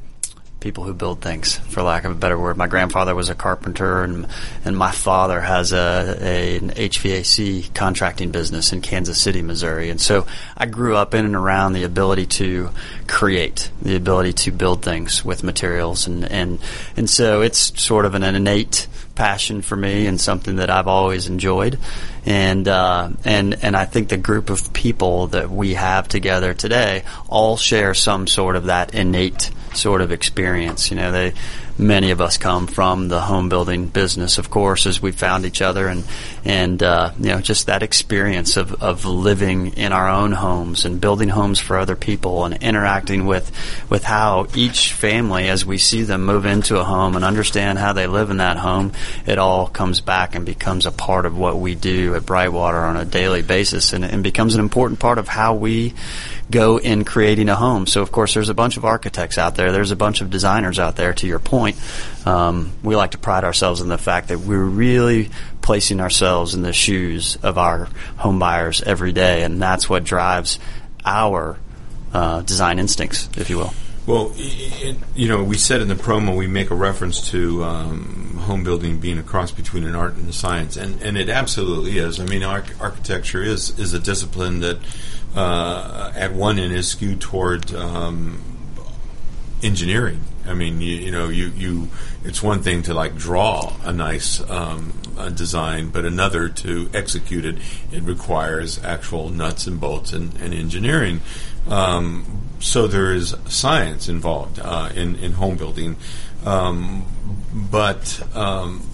Speaker 3: people who build things, for lack of a better word. My grandfather was a carpenter, and and my father has a, a, an HVAC contracting business in Kansas City, Missouri. And so I grew up in and around the ability to create, the ability to build things with materials, and and and so it's sort of an innate passion for me and something that I've always enjoyed. And uh, and and I think the group of people that we have together today all share some sort of that innate sort of experience. You know, they many of us come from the home building business, of course, as we found each other, and and uh, you know just that experience of, of living in our own homes and building homes for other people and interacting with with how each family, as we see them move into a home and understand how they live in that home, it all comes back and becomes a part of what we do at Brightwater on a daily basis, and, and becomes an important part of how we go in creating a home. So, of course, there's a bunch of architects out there. There's a bunch of designers out there. To your point, um, we like to pride ourselves in the fact that we're really placing ourselves in the shoes of our home buyers every day, and that's what drives our uh, design instincts, if you will.
Speaker 2: Well, you know, we said in the promo we make a reference to um, home building being a cross between an art and a science, and, and it absolutely is. I mean, arch- architecture is is a discipline that uh, at one end is skewed toward um, engineering. I mean, you, you, know, you, you it's one thing to like draw a nice um, a design, but another to execute it. It requires actual nuts and bolts and, and engineering. Um, so there is science involved uh, in in home building, um, but um,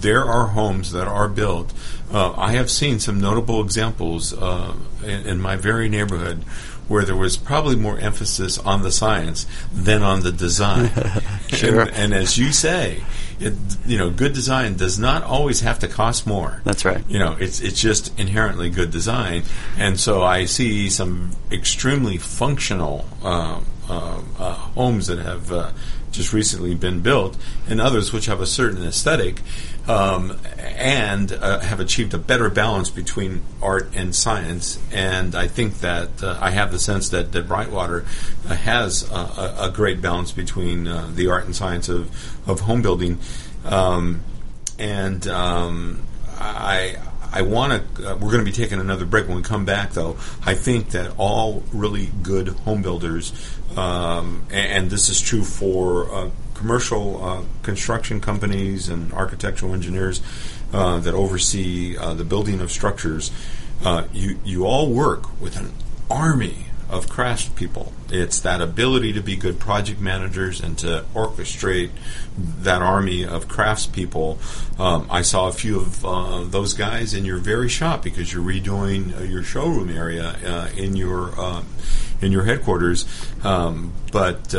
Speaker 2: there are homes that are built. Uh, I have seen some notable examples uh, in, in, my very neighborhood where there was probably more emphasis on the science than on the design.
Speaker 3: sure.
Speaker 2: and, and, as you say, it, you know, good design does not always have to cost more.
Speaker 3: That's right.
Speaker 2: You know, it's it's just inherently good design, and so I see some extremely functional uh, uh, uh homes that have uh, just recently been built, and others which have a certain aesthetic um, and uh, have achieved a better balance between art and science. And I think that uh, I have the sense that, that Brightwater uh, has a, a, great balance between uh, the art and science of, of home building. Um, and um, I, I want to. Uh, we're going to be taking another break. When we come back, though, I think that all really good home builders, um, and, and, this is true for uh, commercial uh, construction companies and architectural engineers uh, that oversee uh, the building of structures, uh, you you all work with an army of craftspeople. It's that ability to be good project managers and to orchestrate that army of craftspeople. Um, I saw a few of uh, those guys in your very shop because you're redoing uh, your showroom area uh, in your in your headquarters. Um, but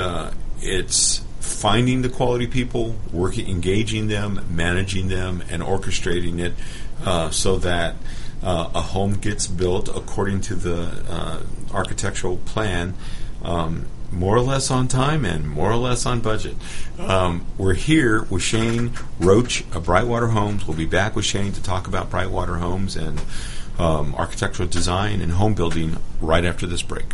Speaker 2: it's finding the quality people, working, engaging them, managing them, and orchestrating it uh, so that uh, a home gets built according to the uh, architectural plan. Um, more or less on time and more or less on budget. Um, we're here with Shane Roach of Brightwater Homes. We'll be back with Shane to talk about Brightwater Homes and um, architectural design and home building right after this break.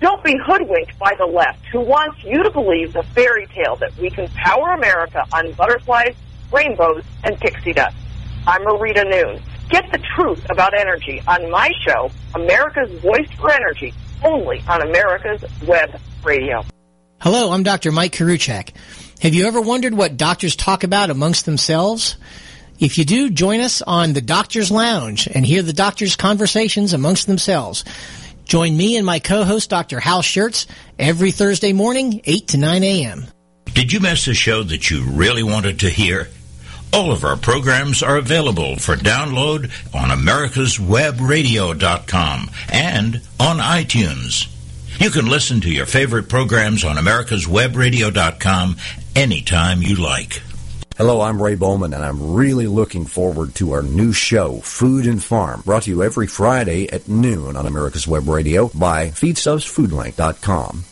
Speaker 4: Don't be hoodwinked by the left who wants you to believe the fairy tale that we can power America on butterflies, rainbows, and pixie dust. I'm Marita Noon. Get the truth about energy on my show, America's Voice for Energy, only on America's Web Radio.
Speaker 11: Hello, I'm Dr. Mike Karuchak. Have you ever wondered what doctors talk about amongst themselves? If you do, join us on the Doctor's Lounge and hear the doctors' conversations amongst themselves. Join me and my co-host, Dr. Hal Schertz, every Thursday morning, 8 to 9 a.m.
Speaker 1: Did you miss a show that you really wanted to hear? All of our programs are available for download on americaswebradio.com and on iTunes. You can listen to your favorite programs on americaswebradio.com anytime you like.
Speaker 6: Hello, I'm Ray Bowman, and I'm really looking forward to our new show, Food and Farm, brought to you every Friday at noon on America's Web Radio by FeedstuffsFoodLink.com.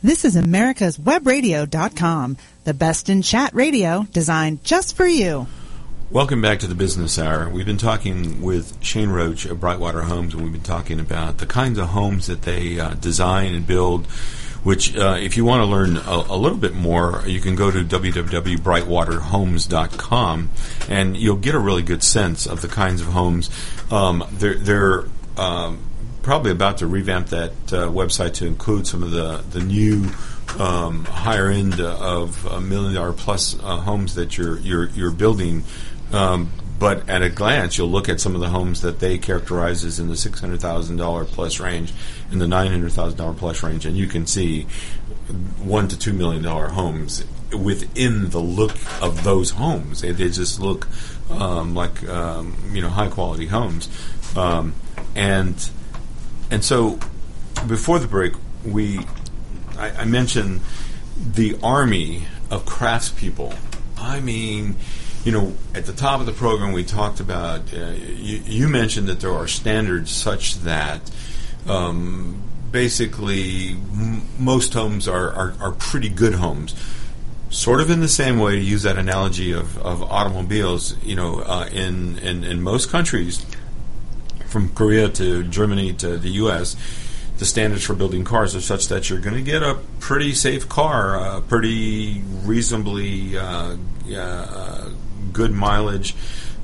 Speaker 12: This is America'sWebRadio.com, the best in chat radio designed just for you.
Speaker 2: Welcome back to the Business Hour. We've been talking with Shane Roach of Brightwater Homes, and we've been talking about the kinds of homes that they uh, design and build. Which, uh, if you want to learn a, a, little bit more, you can go to www.brightwaterhomes.com, and you'll get a really good sense of the kinds of homes. Um, they're, they're um, probably about to revamp that uh, website to include some of the the new um, higher end of a million dollar plus uh, homes that you're you're you're building. Um, but at a glance, you'll look at some of the homes that they characterize as in the six hundred thousand dollar plus range, in the nine hundred thousand dollar plus range, and you can see one to two million dollar homes within the look of those homes. They, just look um, like um, you know high quality homes, um, and and so before the break, we I, I mentioned the army of craftspeople. I mean you know, at the top of the program, we talked about, uh, you, you, mentioned that there are standards such that um, basically m- most homes are, are, are, pretty good homes. Sort of in the same way, to use that analogy of, of automobiles, you know, uh, in, in, in most countries, from Korea to Germany to the U.S., the standards for building cars are such that you're going to get a pretty safe car, a pretty reasonably uh, uh, good mileage,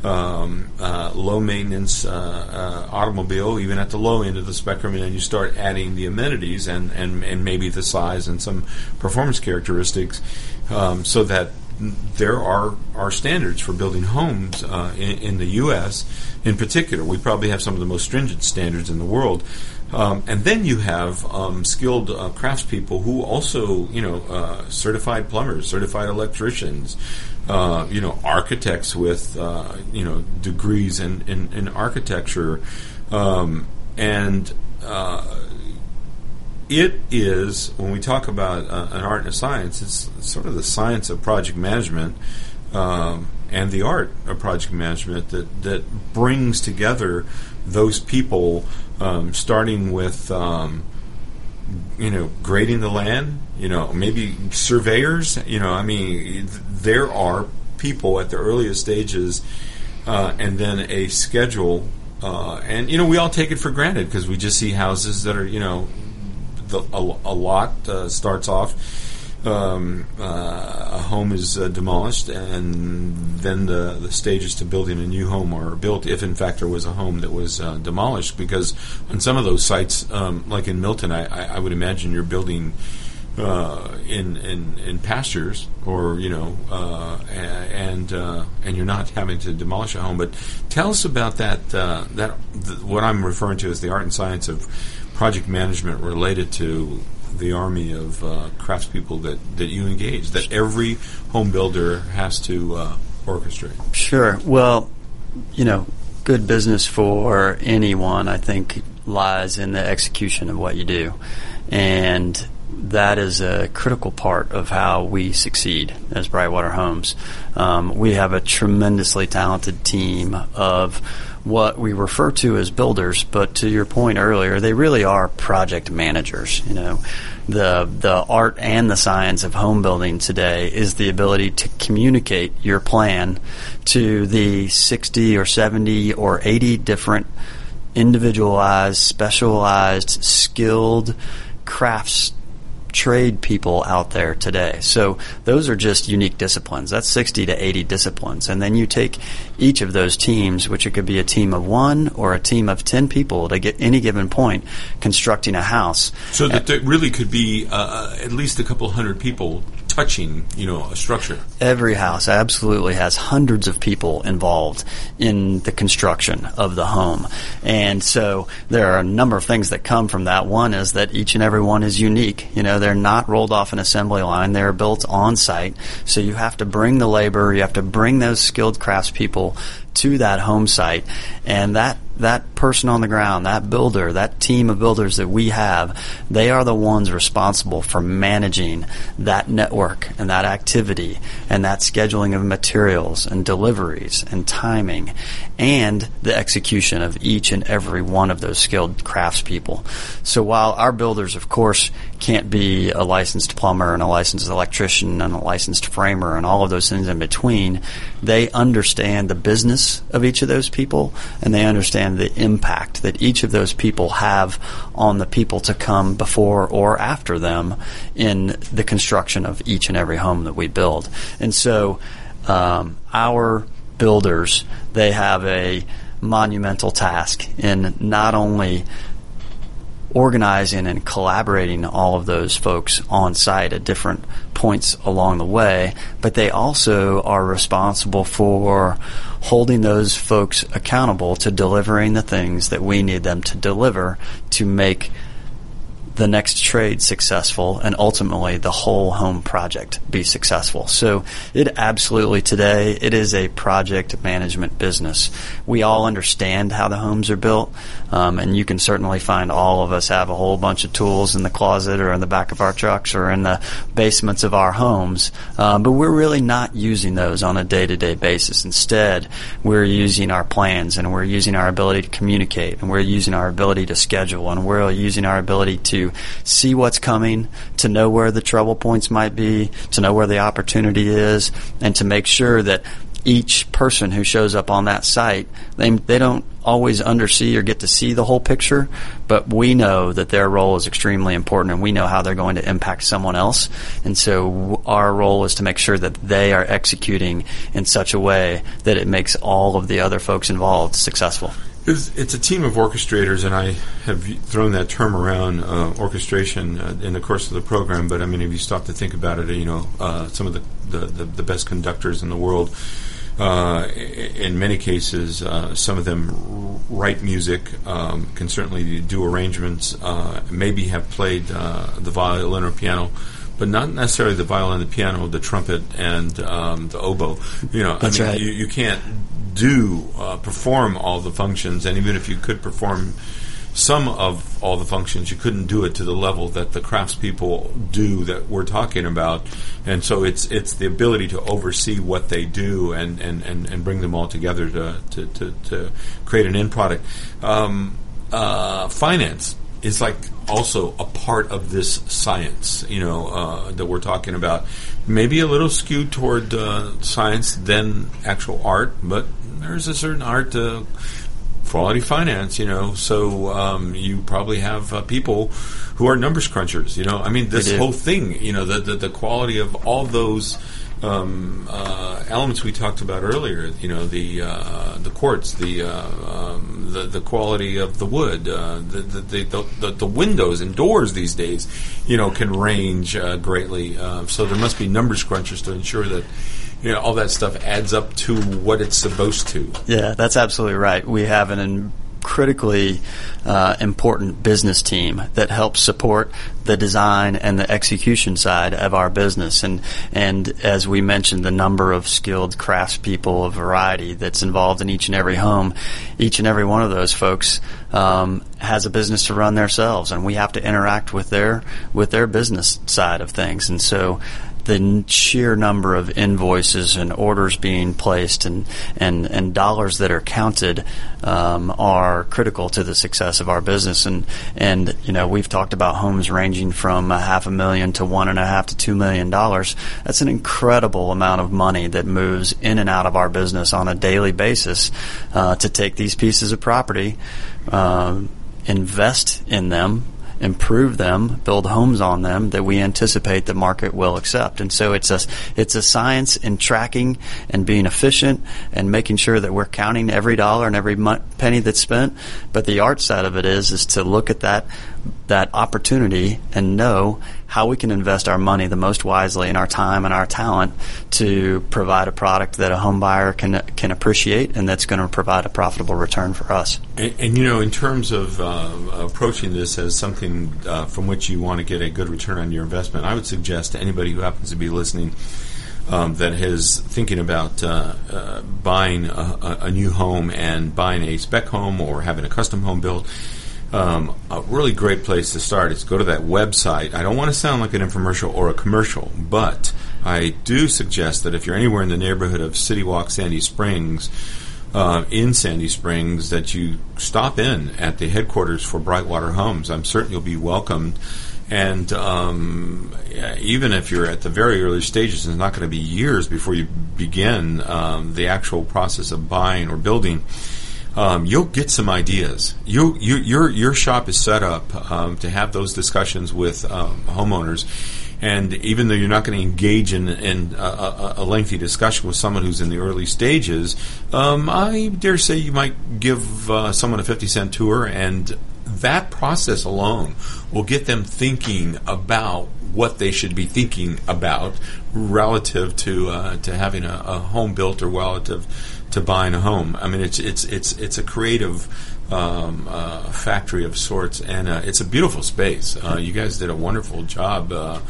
Speaker 2: um, uh, low maintenance uh, uh, automobile, even at the low end of the spectrum, and then you start adding the amenities and, and, and maybe the size and some performance characteristics um, so that there are, are standards for building homes uh, in, in, the U.S. in particular. We probably have some of the most stringent standards in the world. Um, and then you have um, skilled uh, craftspeople who also, you know, uh, certified plumbers, certified electricians, uh, you know, architects with, uh, you know, degrees in, in, in architecture. Um, and uh, it is, when we talk about uh, an art and a science, it's sort of the science of project management um, and the art of project management that, that brings together those people, um, starting with. Um, you know, grading the land, you know, maybe surveyors, you know, I mean, there are people at the earliest stages, uh, and then a schedule, uh, and you know, we all take it for granted because we just see houses that are, you know, the, a, a, lot uh, starts off. Um, uh, a home is uh, demolished, and then the, the stages to building a new home are built. If in fact there was a home that was uh, demolished, because on some of those sites, um, like in Milton, I, I, would imagine you're building uh, in, in in pastures, or you know, uh, and uh, and you're not having to demolish a home. But tell us about that. That th- what I'm referring to as the art and science of project management related to the army of uh, craftspeople that, that you engage, that every home builder has to uh, orchestrate?
Speaker 3: Sure. Well, you know, good business for anyone, I think, lies in the execution of what you do. And that is a critical part of how we succeed as Brightwater Homes. Um, we have a tremendously talented team of what we refer to as builders, but to your point earlier, they really are project managers. You know, the the art and the science of home building today is the ability to communicate your plan to the 60 or 70 or 80 different individualized, specialized, skilled crafts trade people out there today. So those are just unique disciplines. That's 60 to 80 disciplines. And then you take each of those teams, which it could be a team of one or a team of 10 people to get any given point constructing a house.
Speaker 2: So that there really could be uh, at least a couple hundred people touching, you know, a structure.
Speaker 3: Every house absolutely has hundreds of people involved in the construction of the home. And so there are a number of things that come from that. One is that each and every one is unique. You know, they're not rolled off an assembly line. They're built on site. So you have to bring the labor, you have to bring those skilled craftspeople to that home site. And that that person on the ground, that builder, that team of builders that we have, they are the ones responsible for managing that network and that activity and that scheduling of materials and deliveries and timing and the execution of each and every one of those skilled craftspeople. So while our builders, of course, can't be a licensed plumber and a licensed electrician and a licensed framer and all of those things in between, they understand the business of each of those people and they understand the impact that each of those people have on the people to come before or after them in the construction of each and every home that we build. And so um, our builders, they have a monumental task in not only organizing and collaborating all of those folks on site at different points along the way, but they also are responsible for holding those folks accountable to delivering the things that we need them to deliver to make the next trade successful and ultimately the whole home project be successful. So it absolutely today it is a project management business. We all understand how the homes are built, um, and you can certainly find all of us have a whole bunch of tools in the closet or in the back of our trucks or in the basements of our homes, um, but we're really not using those on a day-to-day basis. Instead, we're using our plans and we're using our ability to communicate and we're using our ability to schedule and we're using our ability to see what's coming, to know where the trouble points might be, to know where the opportunity is, and to make sure that each person who shows up on that site, they, they don't always undersee or get to see the whole picture, but we know that their role is extremely important and we know how they're going to impact someone else. And so our role is to make sure that they are executing in such a way that it makes all of the other folks involved successful.
Speaker 2: It's, a team of orchestrators, and I have thrown that term around uh, orchestration uh, in the course of the program. But I mean, if you stop to think about it, you know, uh, some of the, the, the, best conductors in the world, uh, in many cases, uh, some of them write music, um, can certainly do arrangements, uh, maybe have played the violin or piano but not necessarily the violin, the piano, the trumpet, and um, the oboe. You know,
Speaker 3: That's
Speaker 2: I mean,
Speaker 3: right.
Speaker 2: you, you can't do uh, perform all the functions, and even if you could perform some of all the functions, you couldn't do it to the level that the craftspeople do that we're talking about. And so it's it's the ability to oversee what they do and, and, and, and bring them all together to, to, to, to create an end product. Um, uh, finance is like also a part of this science, you know, uh, that we're talking about. Maybe a little skewed toward uh, science than actual art, but there's a certain art to quality finance, you know. So um, you probably have uh, people who are numbers crunchers, you know. I mean, this whole thing, you know, the, the, the quality of all those um, uh, elements we talked about earlier. You know, the uh, the quartz, the, uh, um, the the quality of the wood, uh, the, the, the, the windows and doors these days, you know, can range uh, greatly. So there must be numbers crunchers to ensure that. You know, all that stuff adds up to what it's supposed to.
Speaker 3: Yeah, that's absolutely right. We have an critically uh, important business team that helps support the design and the execution side of our business. And and as we mentioned, the number of skilled craftspeople of variety that's involved in each and every home, each and every one of those folks um, has a business to run themselves, and we have to interact with their with their business side of things. And so the sheer number of invoices and orders being placed and and, and dollars that are counted um, are critical to the success of our business. And and you know we've talked about homes ranging from a half a million to one and a half to two million dollars. That's an incredible amount of money that moves in and out of our business on a daily basis uh, to take these pieces of property. Uh, invest in them improve them, build homes on them that we anticipate the market will accept. And so it's a it's a science in tracking and being efficient and making sure that we're counting every dollar and every penny that's spent. But the art side of it is is to look at that that opportunity and know how we can invest our money the most wisely and our time and our talent to provide a product that a home buyer can can appreciate and that's going to provide a profitable return for us.
Speaker 2: And, and you know, in terms of uh, approaching this as something uh, from which you want to get a good return on your investment, I would suggest to anybody who happens to be listening. Um, that is thinking about uh, uh, buying a, a, new home and buying a spec home or having a custom home built, um, a really great place to start is go to that website. I don't want to sound like an infomercial or a commercial, but I do suggest that if you're anywhere in the neighborhood of City Walk Sandy Springs, uh, in Sandy Springs, that you stop in at the headquarters for Brightwater Homes. I'm certain you'll be welcomed. And um, even if you're at the very early stages, it's not going to be years before you begin um, the actual process of buying or building um, you'll get some ideas. You, you, your, your shop is set up um, to have those discussions with um, homeowners. And even though you're not going to engage in, in a, a, lengthy discussion with someone who's in the early stages, um, I dare say you might give uh, someone a 50 cent tour, and that process alone will get them thinking about what they should be thinking about relative to uh, to having a, a, home built or relative to buying a home. I mean, it's it's it's it's a creative um, uh, factory of sorts, and uh, it's a beautiful space. Uh, you guys did a wonderful job uh,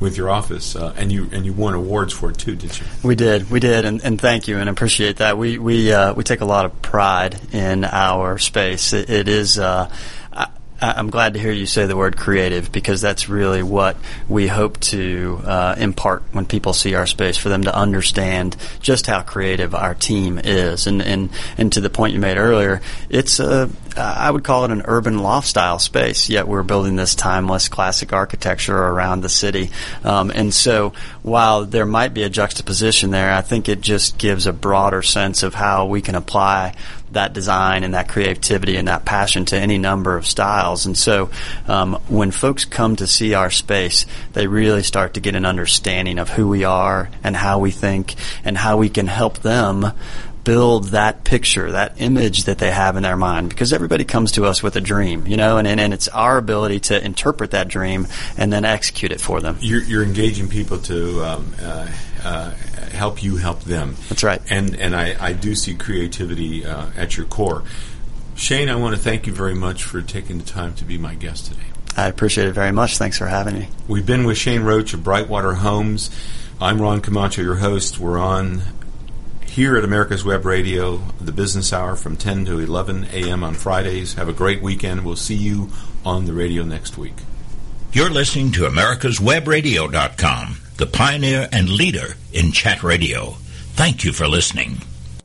Speaker 2: with your office, uh, and you and you won awards for it too, did you?
Speaker 3: We did, we did, and, and thank you, and appreciate that. We we uh, we take a lot of pride in our space. it, it is. Uh, I'm glad to hear you say the word creative because that's really what we hope to uh, impart when people see our space for them to understand just how creative our team is. And and, and to the point you made earlier, it's a I would call it an urban loft style space. Yet we're building this timeless classic architecture around the city. Um, and so while there might be a juxtaposition there, I think it just gives a broader sense of how we can apply that design and that creativity and that passion to any number of styles. And so um, when folks come to see our space, they really start to get an understanding of who we are and how we think and how we can help them build that picture, that image that they have in their mind. Because everybody comes to us with a dream, you know, and, and, and it's our ability to interpret that dream and then execute it for them.
Speaker 2: You're, you're engaging people to um, uh, uh, help you help them.
Speaker 3: That's right.
Speaker 2: And and I, I do see creativity uh, at your core. Shane, I want to thank you very much for taking the time to be my guest today.
Speaker 3: I appreciate it very much. Thanks for having me.
Speaker 2: We've been with Shane Roach of Brightwater Homes. I'm Ron Camacho, your host. We're on here at America's Web Radio, the business hour from 10 to 11 a.m. on Fridays. Have a great weekend. We'll see you on the radio next week.
Speaker 1: You're listening to America'sWebRadio.com the pioneer and leader in chat radio. Thank you for listening.